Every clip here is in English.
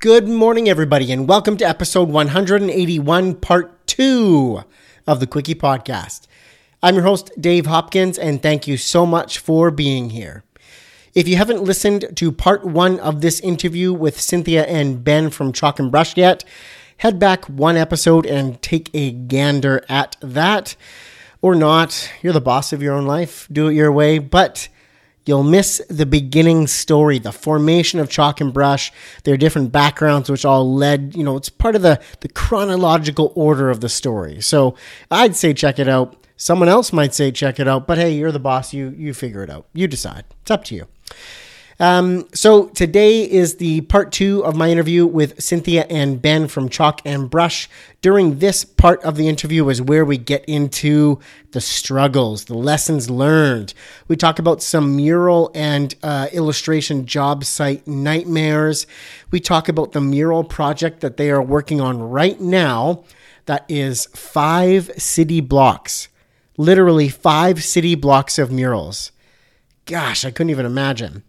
Good morning, everybody, and welcome to episode 181, part two of the Quickie Podcast. I'm your host, Dave Hopkins, and thank you so much for being here. If you haven't listened to part one of this interview with Cinthia and Ben from Chalk and Brush yet, head back one episode and take a gander at that. Or not, you're the boss of your own life, do it your way, but You'll miss the beginning story, the formation of Chalk and Brush, their different backgrounds, which all led, you know, it's part of the, the chronological order of the story. So I'd say check it out. Someone else might say check it out, but hey, you're the boss. You you figure it out. You decide. It's up to you. Um, so today is the part two of my interview with Cinthia and Ben from Chalk and Brush. During this part of the interview is where we get into the struggles, the lessons learned. We talk about some mural and uh, illustration job site nightmares. We talk about the mural project that they are working on right now. That is five city blocks, literally five city blocks of murals. Gosh, I couldn't even imagine.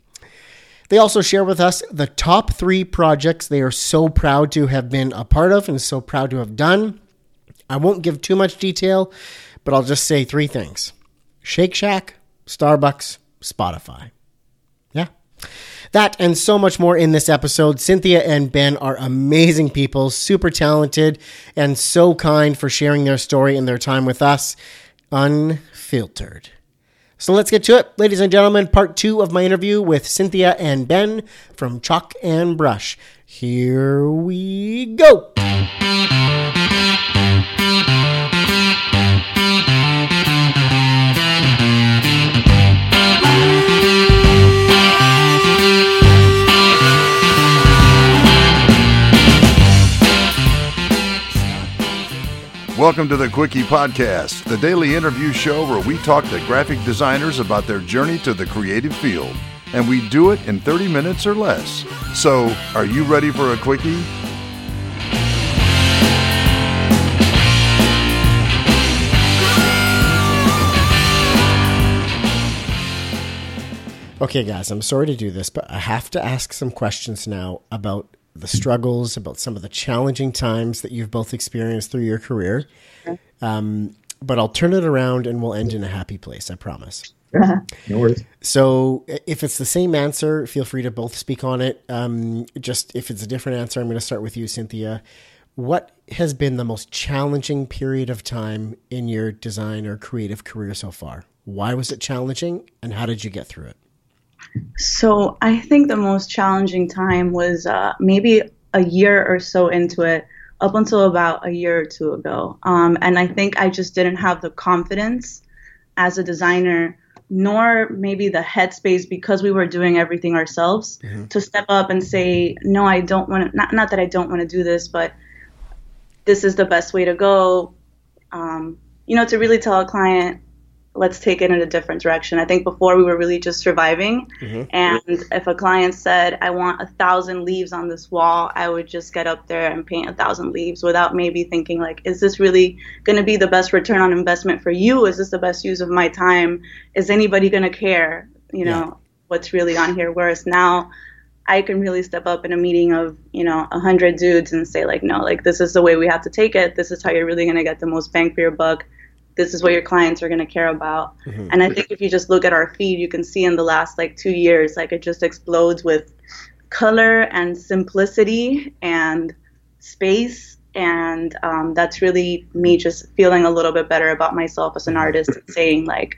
They also share with us the top three projects they are so proud to have been a part of and so proud to have done. I won't give too much detail, but I'll just say three things Shake Shack, Starbucks, Spotify. Yeah. That and so much more in this episode. Cinthia and Ben are amazing people, super talented, and so kind for sharing their story and their time with us, unfiltered. So let's get to it. Ladies and gentlemen, part two of my interview with Cinthia and Ben from Chalk and Brush. Here we go. Welcome to the Quickie Podcast, the daily interview show where we talk to graphic designers about their journey to the creative field. And we do it in 30 minutes or less. So, are you ready for a Quickie? Okay, guys, I'm sorry to do this, but I have to ask some questions now about the struggles, about some of the challenging times that you've both experienced through your career. Um, but I'll turn it around and we'll end in a happy place, I promise. no worries. So, if it's the same answer, feel free to both speak on it. Um, just if it's a different answer, I'm going to start with you, Cinthia. What has been the most challenging period of time in your design or creative career so far? Why was it challenging and how did you get through it? So I think the most challenging time was uh, maybe a year or so into it, up until about a year or two ago. Um, and I think I just didn't have the confidence as a designer, nor maybe the headspace because we were doing everything ourselves mm-hmm. to step up and say, no, I don't want to, not, not that I don't want to do this, but this is the best way to go. Um, you know, to really tell a client, let's take it in a different direction. I think before we were really just surviving. Mm-hmm. And if a client said, I want a thousand leaves on this wall, I would just get up there and paint a thousand leaves without maybe thinking like, is this really going to be the best return on investment for you? Is this the best use of my time? Is anybody going to care? You know, yeah. what's really on here? Whereas now I can really step up in a meeting of, you know, a hundred dudes and say like, no, like this is the way we have to take it. This is how you're really going to get the most bang for your buck this is what your clients are going to care about. Mm-hmm. And I think if you just look at our feed, you can see in the last like two years, like it just explodes with color and simplicity and space. And um, that's really me just feeling a little bit better about myself as an mm-hmm. artist and saying, like,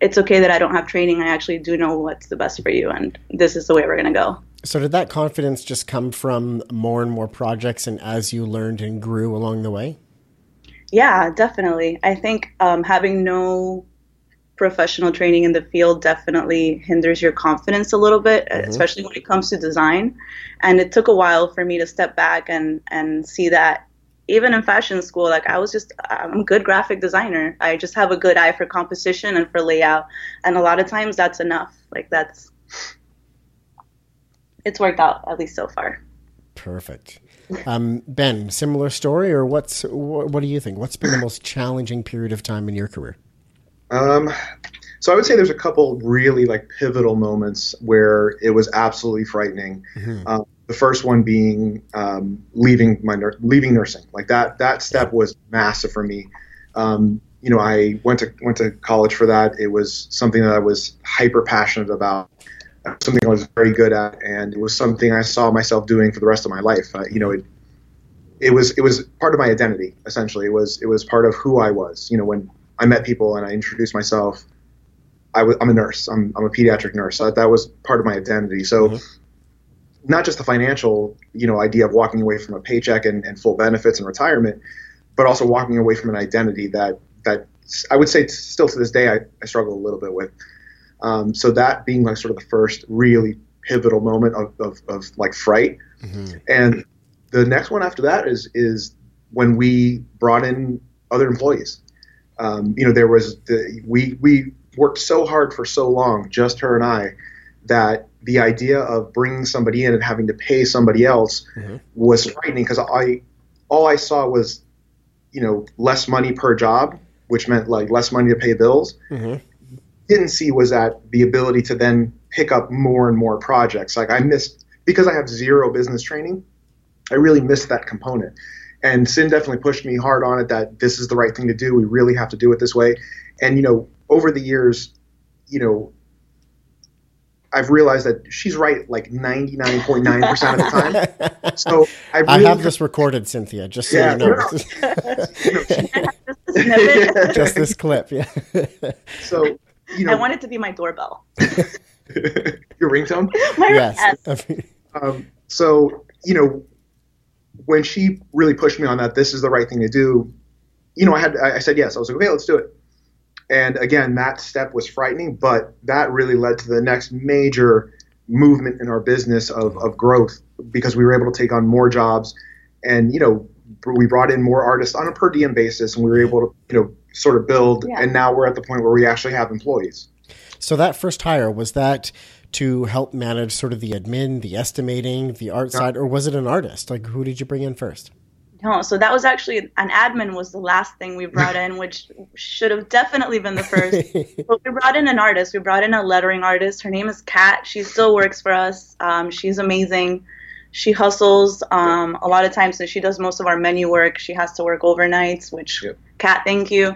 it's okay that I don't have training. I actually do know what's the best for you, and this is the way we're going to go. So, did that confidence just come from more and more projects and as you learned and grew along the way? Yeah, definitely. I think um, having no professional training in the field definitely hinders your confidence a little bit, mm-hmm. especially when it comes to design. And it took a while for me to step back and and see that even in fashion school, like I was just I'm a good graphic designer. I just have a good eye for composition and for layout, and a lot of times that's enough. Like that's it's worked out at least so far. Perfect. Um, ben, similar story, or what's what, what do you think? What's been the most challenging period of time in your career? Um, so I would say there's a couple really like pivotal moments where it was absolutely frightening. Mm-hmm. Um, the first one being um, leaving my nur- leaving nursing. Like that that step was massive for me. Um, you know, I went to went to college for that. It was something that I was hyper passionate about, something I was very good at, and it was something I saw myself doing for the rest of my life. Uh, you know, it it was it was part of my identity essentially. It was it was part of who I was. You know, when I met people and I introduced myself, I was I'm a nurse. I'm I'm a pediatric nurse. So that, that was part of my identity. So. Mhm. Not just the financial, you know, idea of walking away from a paycheck and, and full benefits and retirement, but also walking away from an identity that that I would say still to this day I, I struggle a little bit with. Um, so that being like sort of the first really pivotal moment of, of, of like fright, Mhm. and the next one after that is is when we brought in other employees. Um, you know, there was the we we worked so hard for so long, just her and I, that the idea of bringing somebody in and having to pay somebody else Mhm. was frightening because I all I saw was you know less money per job, which meant like less money to pay bills. Mhm. Didn't see was that the ability to then pick up more and more projects. Like I missed because I have zero business training. I really missed that component. And Sin definitely pushed me hard on it that this is the right thing to do. We really have to do it this way. And you know, over the years, you know, I've realized that she's right like 99.9% of the time. So I I have this recorded, Cinthia, just so Yeah, you know. no, just this clip, yeah. so you know I want it to be my doorbell. your ringtone. My yes. I Um, so you know, when she really pushed me on that, this is the right thing to do. You know, I had I I said yes. I was like, okay, let's do it. And again, that step was frightening, but that really led to the next major movement in our business of, of growth because we were able to take on more jobs, and you know, we brought in more artists on a per diem basis, and we were able to you know sort of build. Yeah. And now we're at the point where we actually have employees. so that first hire was that to help manage sort of the admin, the estimating, the art side, or was it an artist? Like, who did you bring in first? No, so that was actually an admin was the last thing we brought in, which should have definitely been the first. but we brought in an artist. We brought in a lettering artist. Her name is Kat. She still works for us. Um, she's amazing. She hustles um, a lot of times, so she does most of our menu work. She has to work overnights, which Yep. Kat, thank you.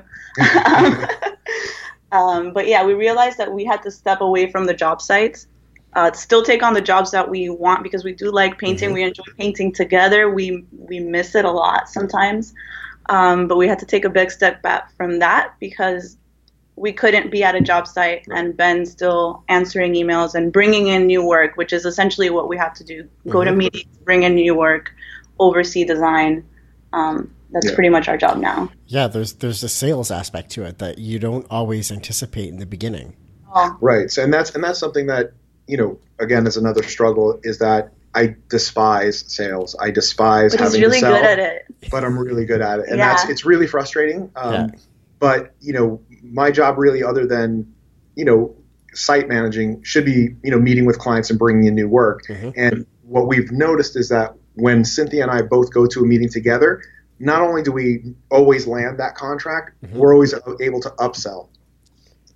um, um, but yeah, we realized that we had to step away from the job sites uh, still take on the jobs that we want because we do like painting. We enjoy painting together. We we miss it a lot sometimes, um, but we had to take a big step back from that because we couldn't be at a job site and Ben still answering emails and bringing in new work, which is essentially what we have to do: go to meetings, bring in new work, oversee design. Um, that's Yeah. pretty much our job now. Yeah, there's there's a sales aspect to it that you don't always anticipate in the beginning. Oh, Right. So, and that's and that's something that you know again is another struggle is that I despise sales. I despise but he's having really to sell, good at it. but I'm really good at it, and Yeah. that's it's really frustrating. Um, Yeah. But you know, my job really, other than you know, site managing, should be you know meeting with clients and bringing in new work. Mhm. And what we've noticed is that when Cinthia and I both go to a meeting together, not only do we always land that contract, Mhm. we're always able to upsell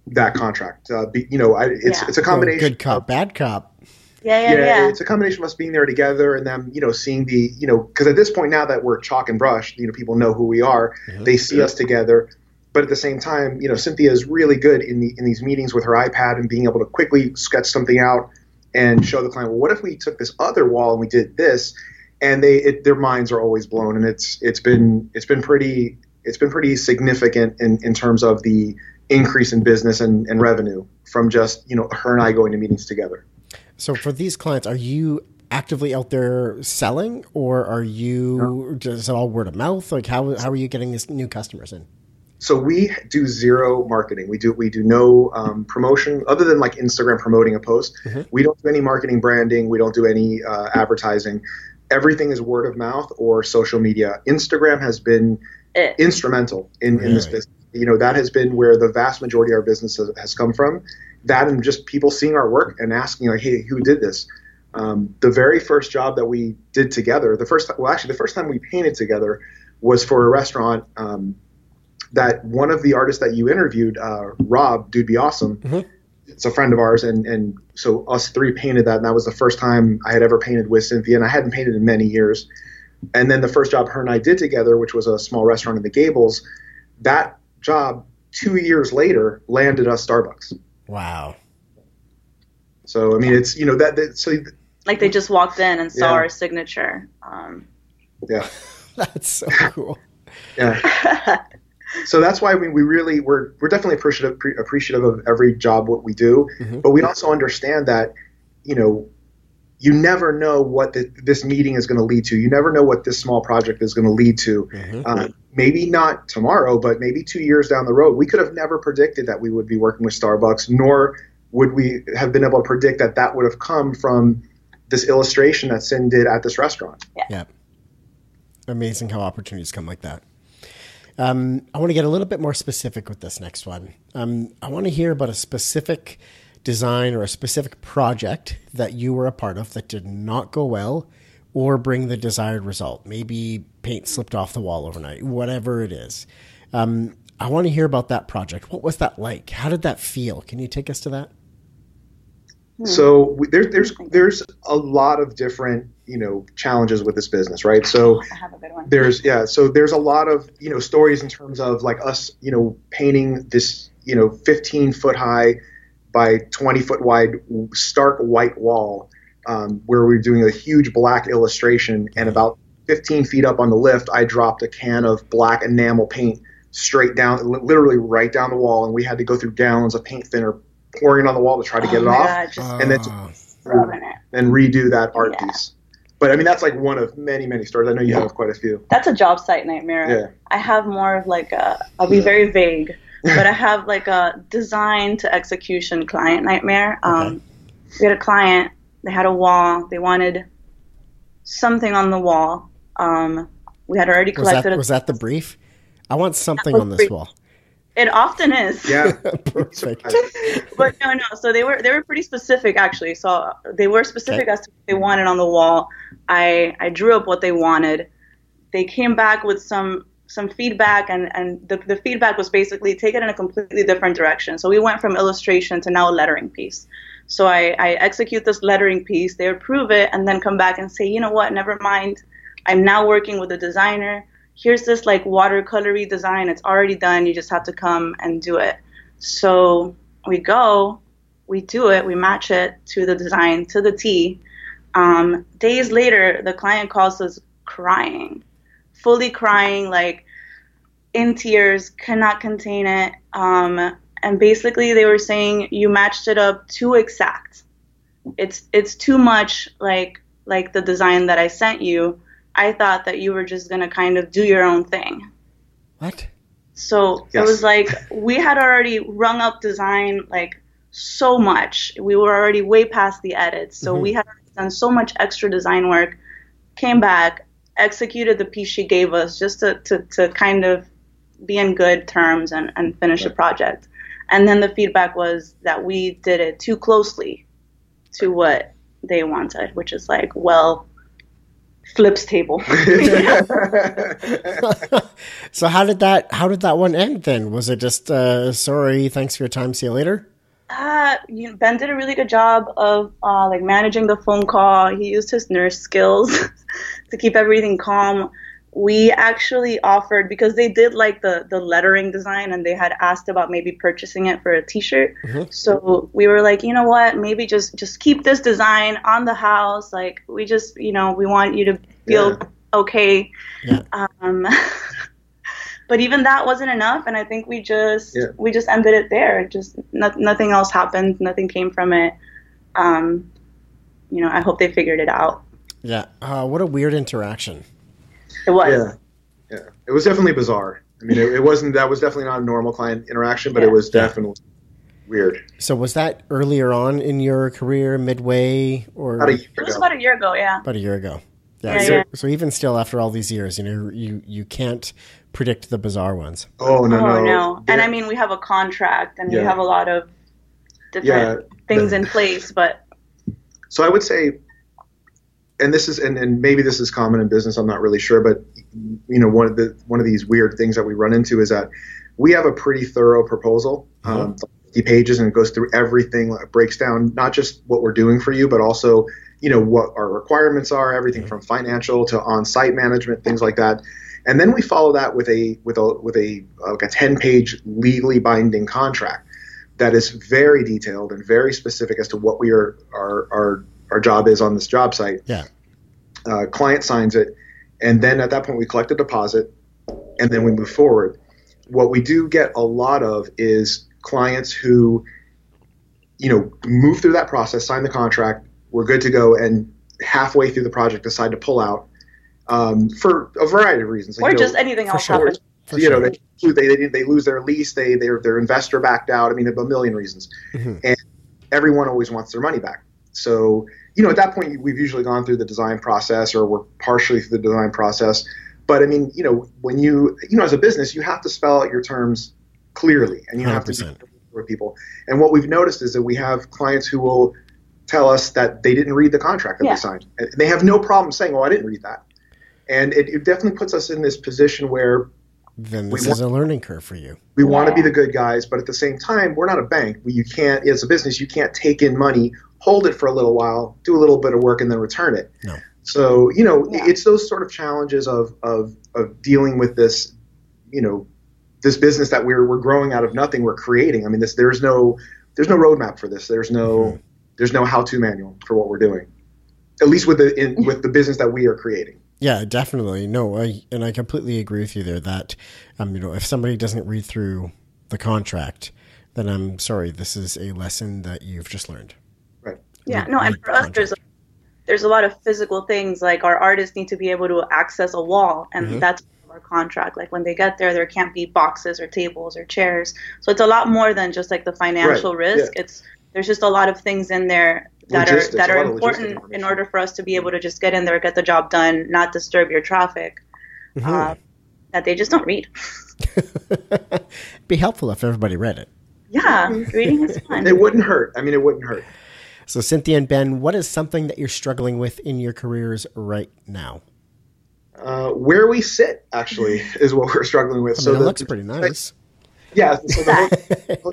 that contract. Uh, be, you know, I, it's Yeah. it's a combination. Good cop, bad cop. Yeah, yeah, yeah. it's a combination of us being there together and them, you know, seeing the, you know, because at this point now that we're chalk and brush, you know, people know who we are. Mhm. They see us together, but at the same time, you know, Cinthia is really good in the in these meetings with her iPad and being able to quickly sketch something out and show the client, well, what if we took this other wall and we did this? And they, it, their minds are always blown, and it's it's been it's been pretty it's been pretty significant in in terms of the increase in business and, and revenue from just you know her and I going to meetings together. So for these clients, are you actively out there selling, or are you just all word of mouth? Like how how are you getting these new customers in? so we do zero marketing. We do we do no um, promotion other than like Instagram promoting a post. Mhm. We don't do any marketing, branding. We don't do any uh, advertising. Everything is word of mouth or social media. Instagram has been It. instrumental in, in this business. You know that has been where the vast majority of our business has, has come from. That and just people seeing our work and asking like, "Hey, who did this?" Um, the very first job that we did together, the first well, actually, the first time we painted together was for a restaurant. Um, that one of the artists that you interviewed, uh, Rob, dude, be awesome. Mhm. It's a friend of ours, and and so us three painted that, and that was the first time I had ever painted with Cinthia, and I hadn't painted in many years. And then the first job her and I did together, which was a small restaurant in the Gables, that job two years later landed us Starbucks. Wow. So I mean, it's you know that, that so Like they just walked in and saw Yeah. our signature. Um, yeah That's so cool. yeah. so that's why we, we really we're we're definitely appreciative pre- appreciative of every job what we do, Mhm. but we also understand that you know you never know what the, this meeting is going to lead to. You never know what this small project is going to lead to. Mhm. Uh, maybe not tomorrow, but maybe two years down the road. We could have never predicted that we would be working with Starbucks, nor would we have been able to predict that that would have come from this illustration that Sin did at this restaurant. Yeah. Amazing how opportunities come like that. Um, I want to get a little bit more specific with this next one. Um, I want to hear about a specific design or a specific project that you were a part of that did not go well or bring the desired result. Maybe paint slipped off the wall overnight, whatever it is. Um, I want to hear about that project. What was that like? How did that feel? Can you take us to that? So we- there, there's there's a lot of different you know challenges with this business, right? So I have a good one. there's yeah, so there's a lot of you know stories in terms of like us you know painting this you know 15 foot high by 20 foot wide stark white wall um, where we're doing a huge black illustration and about 15 feet up on the lift I dropped a can of black enamel paint straight down literally right down the wall and we had to go through gallons of paint thinner pouring on the wall to try to get oh it off God, and then rubbing and redo that art Yeah. piece. But I mean, that's like one of many, many stories. I know you Yeah. have quite a few. That's a job site nightmare. Yeah. I have more of like a, I'll be very vague, but I have like a design to execution client nightmare. Um, We had a client, they had a wall, they wanted something on the wall. Um, we had already was that was that the brief? I want something on this brief. wall. It often is. Yeah. Perfect. but no, no. So they were they were pretty specific actually. So they were specific Okay. as to what they wanted on the wall. I I drew up what they wanted. They came back with some some feedback, and and the the feedback was basically take it in a completely different direction. So we went from illustration to now a lettering piece. So I, I execute this lettering piece, they approve it, and then come back and say, you know what, never mind. I'm now working with a designer. Here's this like watercolory design. It's already done. You just have to come and do it. So we go, we do it, we match it to the design, to the T. Um, days later, the client calls us crying, fully crying, like in tears, cannot contain it. Um, and basically, they were saying you matched it up too exact. It's it's too much like like the design that I sent you. I thought that you were just gonna kind of do your own thing. What? So Yes. it was like we had already rung up design like so much. We were already way past the edits. So Mhm. we had done so much extra design work, came back, executed the piece she gave us just to, to, to kind of be in good terms and, and finish the project. And then the feedback was that we did it too closely to what they wanted, which is like, well, flips table. so how did that how did that one end then? Was it just uh, sorry, thanks for your time, see you later? Uh, you, Ben did a really good job of uh, like managing the phone call. He used his nurse skills to keep everything calm. We actually offered because they did like the the lettering design and they had asked about maybe purchasing it for a T-shirt. Mhm. So we were like, you know what? Maybe just just keep this design on the house. Like we just you know we want you to feel Yeah. okay. Yeah. Um, but even that wasn't enough, and I think we just Yeah. we just ended it there. Just no, nothing else happened. Nothing came from it. Um, you know, I hope they figured it out. Yeah. Uh, what a weird interaction. It was. yeah, yeah. It was definitely bizarre. I mean, it, it wasn't. That was definitely not a normal client interaction, but Yeah. it was Yeah. definitely weird. So was that earlier on in your career, midway, or About a year It was about a year ago. Yeah. about a year ago? Yeah, so, yeah. so even still, after all these years, you know, you you can't predict the bizarre ones. Oh no, oh no, no! And I mean, we have a contract and we have a lot of different things in place, but So I would say, and this is, and, and maybe this is common in business. I'm not really sure, but you know, one of the one of these weird things that we run into is that we have a pretty thorough proposal, um, 50 pages and it goes through everything. It breaks down not just what we're doing for you, but also you know what our requirements are, everything from financial to on-site management, things like that. And then we follow that with a with a with a like a 10 page legally binding contract that is very detailed and very specific as to what we are our our, our job is on this job site. Yeah. Uh, client signs it, and then at that point we collect a deposit, and then we move forward. What we do get a lot of is clients who, you know, move through that process, sign the contract, we're good to go, and halfway through the project decide to pull out um, for a variety of reasons. or you know, just anything else sure. happens. For you know, they, they they lose their lease, they they're their investor backed out. I mean, a million reasons, Mhm. and everyone always wants their money back. So you know, at that point, we've usually gone through the design process, or we're partially through the design process. But I mean, you know, when you you know, as a business, you have to spell out your terms clearly, and you have to be 100%. with people. And what we've noticed is that we have clients who will tell us that they didn't read the contract that Yeah. they signed, and they have no problem saying, "Oh, I didn't read that." And it, it definitely puts us in this position where Then We this is a learning curve for you. we want to be the good guys, but at the same time, we're not a bank. We, you can't, as a business, you can't take in money, hold it for a little while, do a little bit of work, and then return it. No. So you know, Yeah. it's those sort of challenges of, of of dealing with this, you know, this business that we're we're growing out of nothing. We're creating. I mean, this there's no there's no roadmap for this. There's no Mhm. there's no how to manual for what we're doing. At least with the in, with the business that we are creating. Yeah, definitely. No, I and I completely agree with you there that um, you know, if somebody doesn't read through the contract, then I'm sorry, this is a lesson that you've just learned. Right. Yeah, no, and for us, there's a, there's a lot of physical things like our artists need to be able to access a wall, and Mhm. that's part of our contract. Like when they get there, there can't be boxes or tables or chairs. So it's a lot more than just like the financial Right, risk. It's there's just a lot of things in there that Logistics, are that are lot of logistic important in order for us to be able to just get in there, get the job done, not disturb your traffic. Mhm. Uh, that they just don't read. Be helpful if everybody read it. Yeah, reading is fun. It wouldn't hurt. I mean, it wouldn't hurt. So Cinthia and Ben, what is something that you're struggling with in your careers right now? Uh, where we sit actually is what we're struggling with. I mean, so it the- looks pretty nice. Yeah. So the,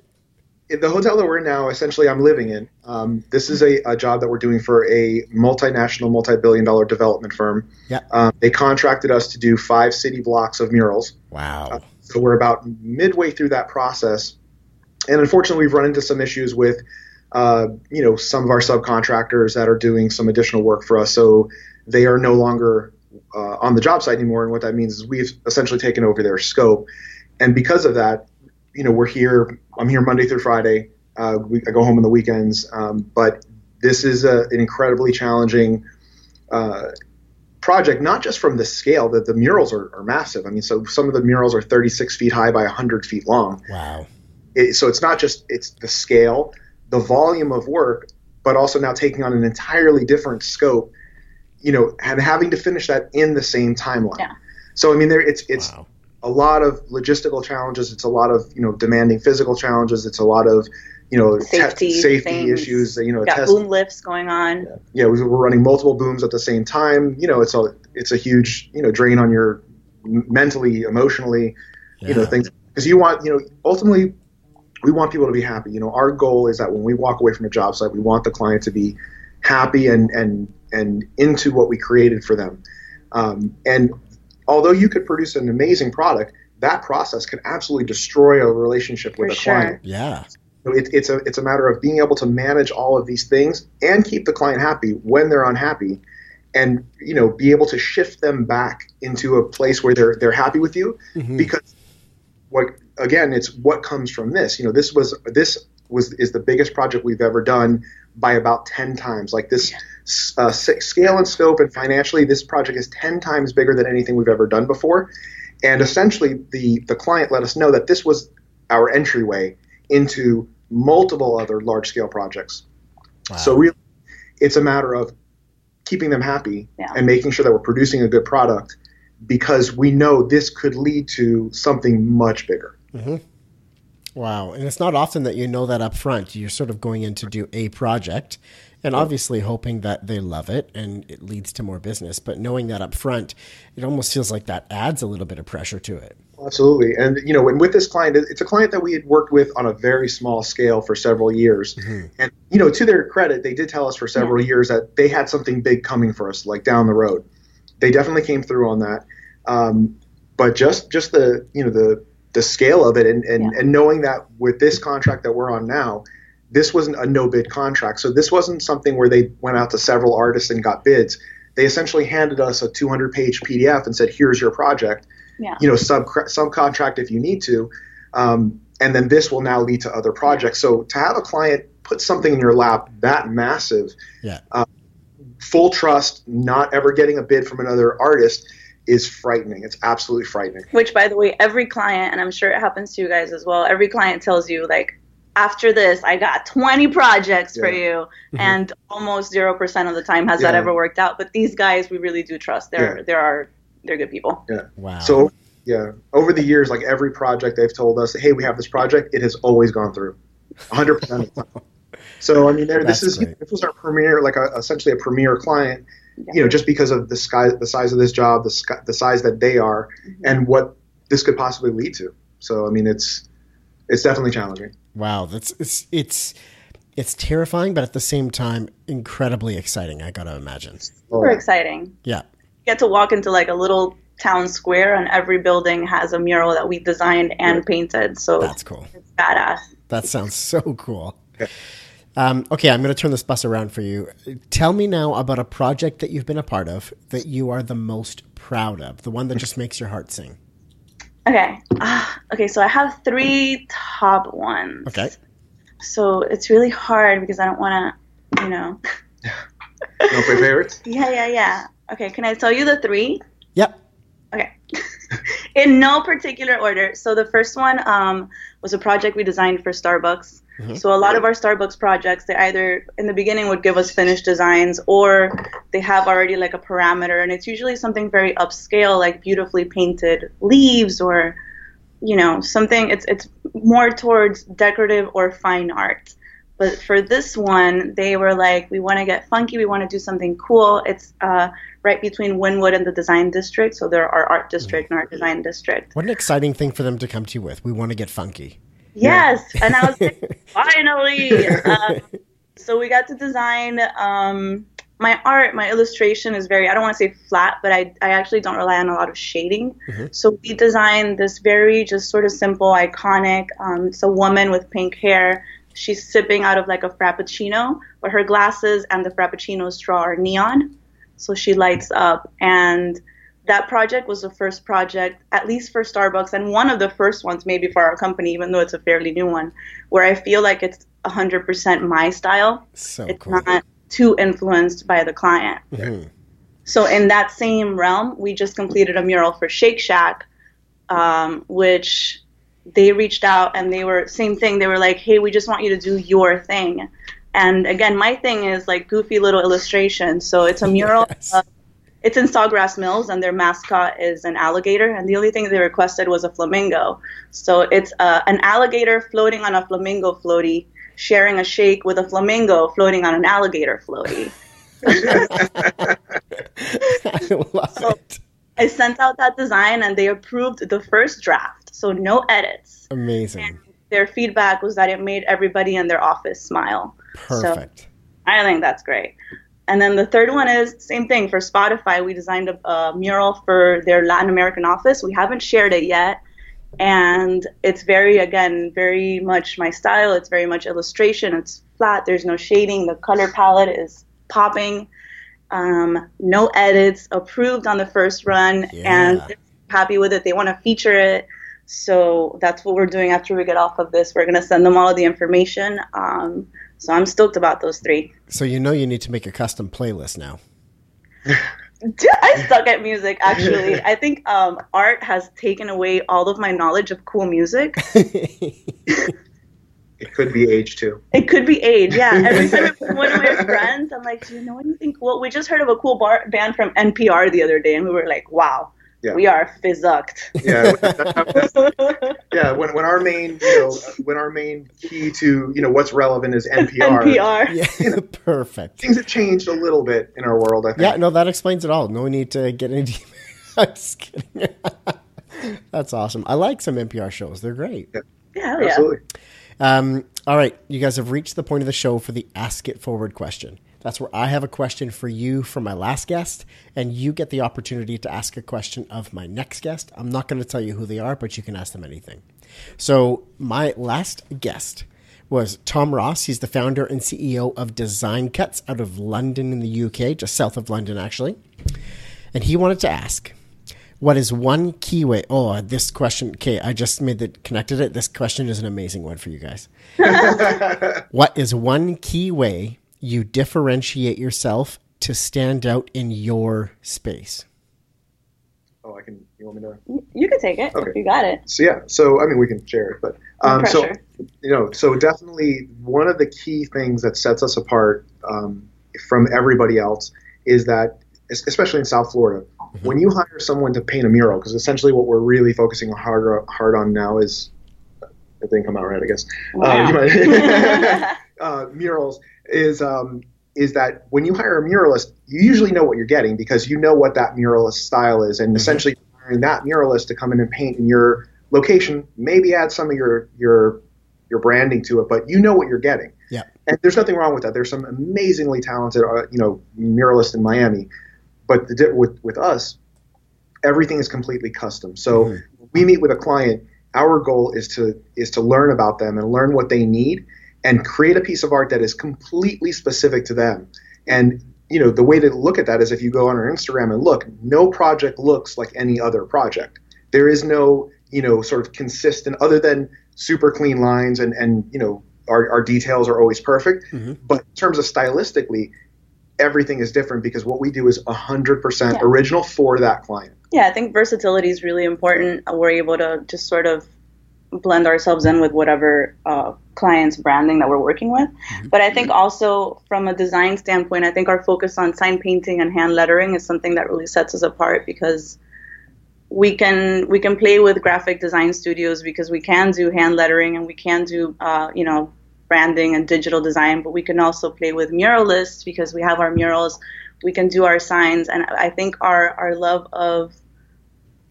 the hotel that we're in now, essentially, I'm living in. Um, this is a, a job that we're doing for a multinational, multi-billion-dollar development firm. Yeah. Um, they contracted us to do five city blocks of murals. Wow. So we're about midway through that process, and unfortunately, we've run into some issues with, uh, you know, some of our subcontractors that are doing some additional work for us. So they are no longer uh, on the job site anymore, and what that means is we've essentially taken over their scope, and because of that, you know, we're here. I'm here Monday through Friday. Uh, we, I go home on the weekends, um, but this is a, an incredibly challenging. Uh, project, not just from the scale that the murals are, are massive. I mean, so some of the murals are 36 feet high by 100 feet long. Wow. It, so it's not just it's the scale, the volume of work, but also now taking on an entirely different scope. You know, and having to finish that in the same timeline. Yeah. So I mean, there it's it's wow. a lot of logistical challenges. It's a lot of you know demanding physical challenges. It's a lot of you know te- Safety safety things. issues. You know, We got test, boom lifts going on. yeah, we- we're running multiple booms at the same time. You know, it's a it's a huge you know drain on your mentally, emotionally, you know things because you want you know ultimately we want people to be happy. You know, our goal is that when we walk away from a job site, we want the client to be happy and and and into what we created for them. Um, and although you could produce an amazing product, that process can absolutely destroy a relationship with For a sure. client. Yeah. So it, it's a it's a matter of being able to manage all of these things and keep the client happy when they're unhappy, and you know be able to shift them back into a place where they're they're happy with you Mhm. because what again it's what comes from this. You know this was this was is the biggest project we've ever done by about ten times. Like this uh, scale and scope and financially, this project is ten times bigger than anything we've ever done before. And essentially, the the client let us know that this was our entryway into multiple other large scale projects. Wow. So really, it's a matter of keeping them happy Yeah. and making sure that we're producing a good product because we know this could lead to something much bigger. Wow. And it's not often that you know that up front. You're sort of going in to do a project and obviously hoping that they love it and it leads to more business. But knowing that up front, it almost feels like that adds a little bit of pressure to it. Absolutely. And, you know, and with this client, it's a client that we had worked with on a very small scale for several years. Mm-hmm. And, you know, to their credit, they did tell us for several yeah. years that they had something big coming for us, like down the road. They definitely came through on that. Um, but just, just the, you know, the, the scale of it and, and, yeah. and knowing that with this contract that we're on now, this wasn't a no bid contract. So this wasn't something where they went out to several artists and got bids. They essentially handed us a 200 page PDF and said, here's your project. Yeah. You know, sub subcontract if you need to. Um, and then this will now lead to other projects. So to have a client put something in your lap that massive, yeah. Uh, full trust, not ever getting a bid from another artist is frightening. It's absolutely frightening. Which, by the way, every client, and I'm sure it happens to you guys as well, every client tells you, like, after this, I got 20 projects yeah. for you. Mm-hmm. And almost 0% of the time has yeah. that ever worked out. But these guys, we really do trust. They're, yeah. there are, they're good people. Yeah. Wow. So, yeah, over the years, like every project they've told us, hey, we have this project, it has always gone through 100% of the time. So, I mean, this is, this was our premier, like a, essentially a premier client you know, just because of the sky, the size of this job, the sky, the size that they are, mm-hmm. and what this could possibly lead to. So, I mean, it's it's definitely challenging. Wow, that's it's it's it's terrifying, but at the same time, incredibly exciting. I gotta imagine. Super exciting. Yeah, you get to walk into like a little town square, and every building has a mural that we designed and yeah. painted. So that's cool. It's badass. That sounds so cool. Um, okay, I'm going to turn this bus around for you. Tell me now about a project that you've been a part of that you are the most proud of, the one that just makes your heart sing. Okay. Uh, okay, so I have three top ones. Okay. So it's really hard because I don't want to, you know. no favorites? yeah, yeah, yeah. Okay, can I tell you the three? Yep. Okay. In no particular order. So the first one um, was a project we designed for Starbucks. Mm-hmm. So a lot of our Starbucks projects, they either in the beginning would give us finished designs or they have already like a parameter and it's usually something very upscale like beautifully painted leaves or you know, something it's it's more towards decorative or fine art. But for this one, they were like, we want to get funky, we want to do something cool. It's uh, right between Wynwood and the design district, so they're our art district and art design district. What an exciting thing for them to come to you with. We want to get funky. Yes, yeah. and I was like, finally. Uh, so we got to design. Um, my art, my illustration is very, I don't want to say flat, but I, I actually don't rely on a lot of shading. Mm-hmm. So we designed this very just sort of simple, iconic. Um, it's a woman with pink hair. She's sipping out of like a frappuccino, but her glasses and the frappuccino straw are neon. So she lights up. And that project was the first project, at least for Starbucks, and one of the first ones maybe for our company, even though it's a fairly new one, where I feel like it's 100% my style. So it's cool. not too influenced by the client. Mm-hmm. So in that same realm, we just completed a mural for Shake Shack, um, which they reached out and they were same thing. They were like, "Hey, we just want you to do your thing." And again, my thing is like goofy little illustrations. So it's a mural yes. of it's in Sawgrass Mills, and their mascot is an alligator. And the only thing they requested was a flamingo. So it's uh, an alligator floating on a flamingo floaty, sharing a shake with a flamingo floating on an alligator floaty. I love so it. I sent out that design, and they approved the first draft. So no edits. Amazing. And their feedback was that it made everybody in their office smile. Perfect. So I think that's great. And then the third one is same thing for Spotify. We designed a, a, mural for their Latin American office. We haven't shared it yet, and it's very again very much my style. It's very much illustration. It's flat. There's no shading. The color palette is popping. Um, no edits. Approved on the first run, yeah. and happy with it. They want to feature it. So that's what we're doing after we get off of this. We're going to send them all of the information. Um, so I'm stoked about those three. So you know you need to make a custom playlist now. I suck at music actually. I think um, art has taken away all of my knowledge of cool music. it could be age too. It could be age, yeah. Every time I'm one of my friends, I'm like, "Do you know anything cool?" We just heard of a cool bar- band from NPR the other day, and we were like, "Wow, Yeah. We are physicked. Yeah, that- yeah. When, when our main, you know, when our main key to you know what's relevant is NPR. NPR. Yeah, perfect. Things have changed a little bit in our world. I think. Yeah, no, that explains it all. No need to get into. I'm just kidding. That's awesome. I like some NPR shows. They're great. Yeah, hell yeah. absolutely. Um, all right, you guys have reached the point of the show for the Ask It Forward question. That's where I have a question for you from my last guest, and you get the opportunity to ask a question of my next guest. I'm not going to tell you who they are, but you can ask them anything. So, my last guest was Tom Ross. He's the founder and CEO of Design Cuts out of London in the UK, just south of London, actually. And he wanted to ask, what is one key way? Oh, this question. Okay, I just made the connected it. This question is an amazing one for you guys. what is one key way you differentiate yourself to stand out in your space? Oh, I can. You want me to? You can take it Okay. you got it. So yeah. So I mean, we can share it, but No um, so you know, so definitely one of the key things that sets us apart um, from everybody else is that, especially in South Florida, when you hire someone to paint a mural, because essentially what we're really focusing hard hard on now is, it didn't come out right, I guess. Wow. Uh, you might, uh, murals is um, is that when you hire a muralist, you usually know what you're getting because you know what that muralist style is, and essentially hiring that muralist to come in and paint in your location, maybe add some of your your your branding to it, but you know what you're getting. Yeah. And there's nothing wrong with that. There's some amazingly talented, uh, you know, muralists in Miami, but the, with with us, everything is completely custom. So Mhm. we meet with a client. Our goal is to is to learn about them and learn what they need, and create a piece of art that is completely specific to them. And you know, the way to look at that is if you go on our Instagram and look, no project looks like any other project. There is no, you know, sort of consistent other than super clean lines and and you know our, our details are always perfect. Mhm. But in terms of stylistically, everything is different because what we do is 100% Yeah. original for that client. Yeah, I think versatility is really important. We're able to just sort of blend ourselves in with whatever uh, client's branding that we're working with. But I think also from a design standpoint, I think our focus on sign painting and hand lettering is something that really sets us apart because we can we can play with graphic design studios because we can do hand lettering and we can do uh, you know branding and digital design, but we can also play with muralists because we have our murals. We can do our signs, and I think our our love of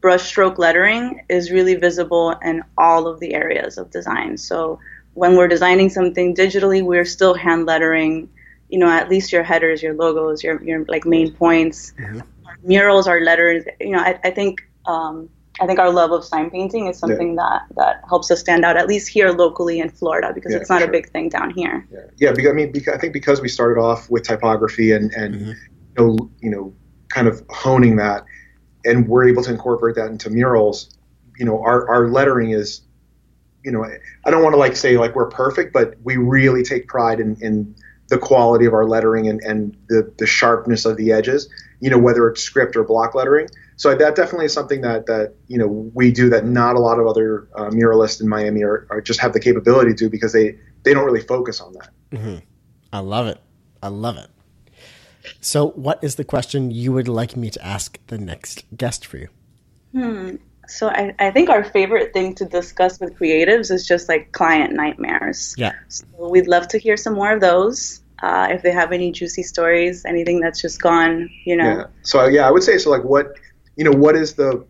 brushstroke lettering is really visible in all of the areas of design. So when we're designing something digitally, we're still hand lettering, you know, at least your headers, your logos, your, your like main points. Our murals are letters. You know, I, I think um, I think our love of sign painting is something that that helps us stand out, at least here locally in Florida, because Yeah, it's not for a big thing down here. Yeah, yeah. Because, I mean, because, I think because we started off with typography and and Mhm. you know you know kind of honing that, and we're able to incorporate that into murals. You know, our our lettering is, you know, I don't want to like say like we're perfect, but we really take pride in in the quality of our lettering and and the the sharpness of the edges. You know, whether it's script or block lettering. So that definitely is something that that you know we do that not a lot of other uh, muralists in Miami are, are just have the capability to because they they don't really focus on that. Mm-hmm. I love it. I love it. So, what is the question you would like me to ask the next guest for you? Hmm. So I, I think our favorite thing to discuss with creatives is just like client nightmares. Yeah. So we'd love to hear some more of those. Uh, if they have any juicy stories, anything that's just gone, you know. Yeah. So yeah, I would say so. Like, what you know, what is the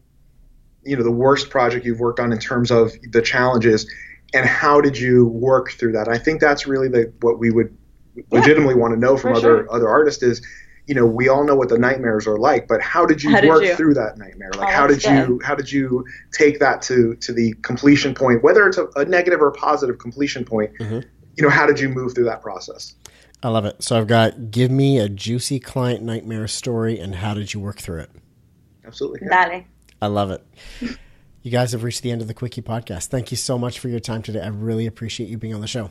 you know the worst project you've worked on in terms of the challenges, and how did you work through that? I think that's really the what we would legitimately want to know from other sure. other artists is. You know, we all know what the nightmares are like, but how did you How did work you? through that nightmare? Like, Oh, how did that's you how did you take that to to the completion point, whether it's a, a negative or a positive completion point? Mhm. You know, how did you move through that process? I love it. So, I've got give me a juicy client nightmare story and how did you work through it? Absolutely. yeah. Dale. I love it. You guys have reached the end of the Quickie podcast. Thank you so much for your time today. I really appreciate you being on the show.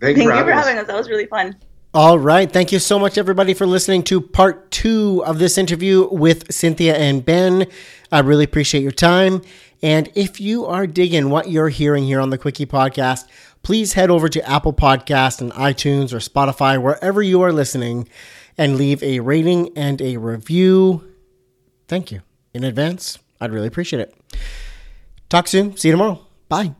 Thank, Thank you for having us. having us. That was really fun. All right. Thank you so much, everybody, for listening to part two of this interview with Cinthia and Ben. I really appreciate your time. And if you are digging what you're hearing here on the Quickie Podcast, please head over to Apple Podcast and iTunes or Spotify, wherever you are listening, and leave a rating and a review. Thank you in advance. I'd really appreciate it. Talk soon. See you tomorrow. Bye.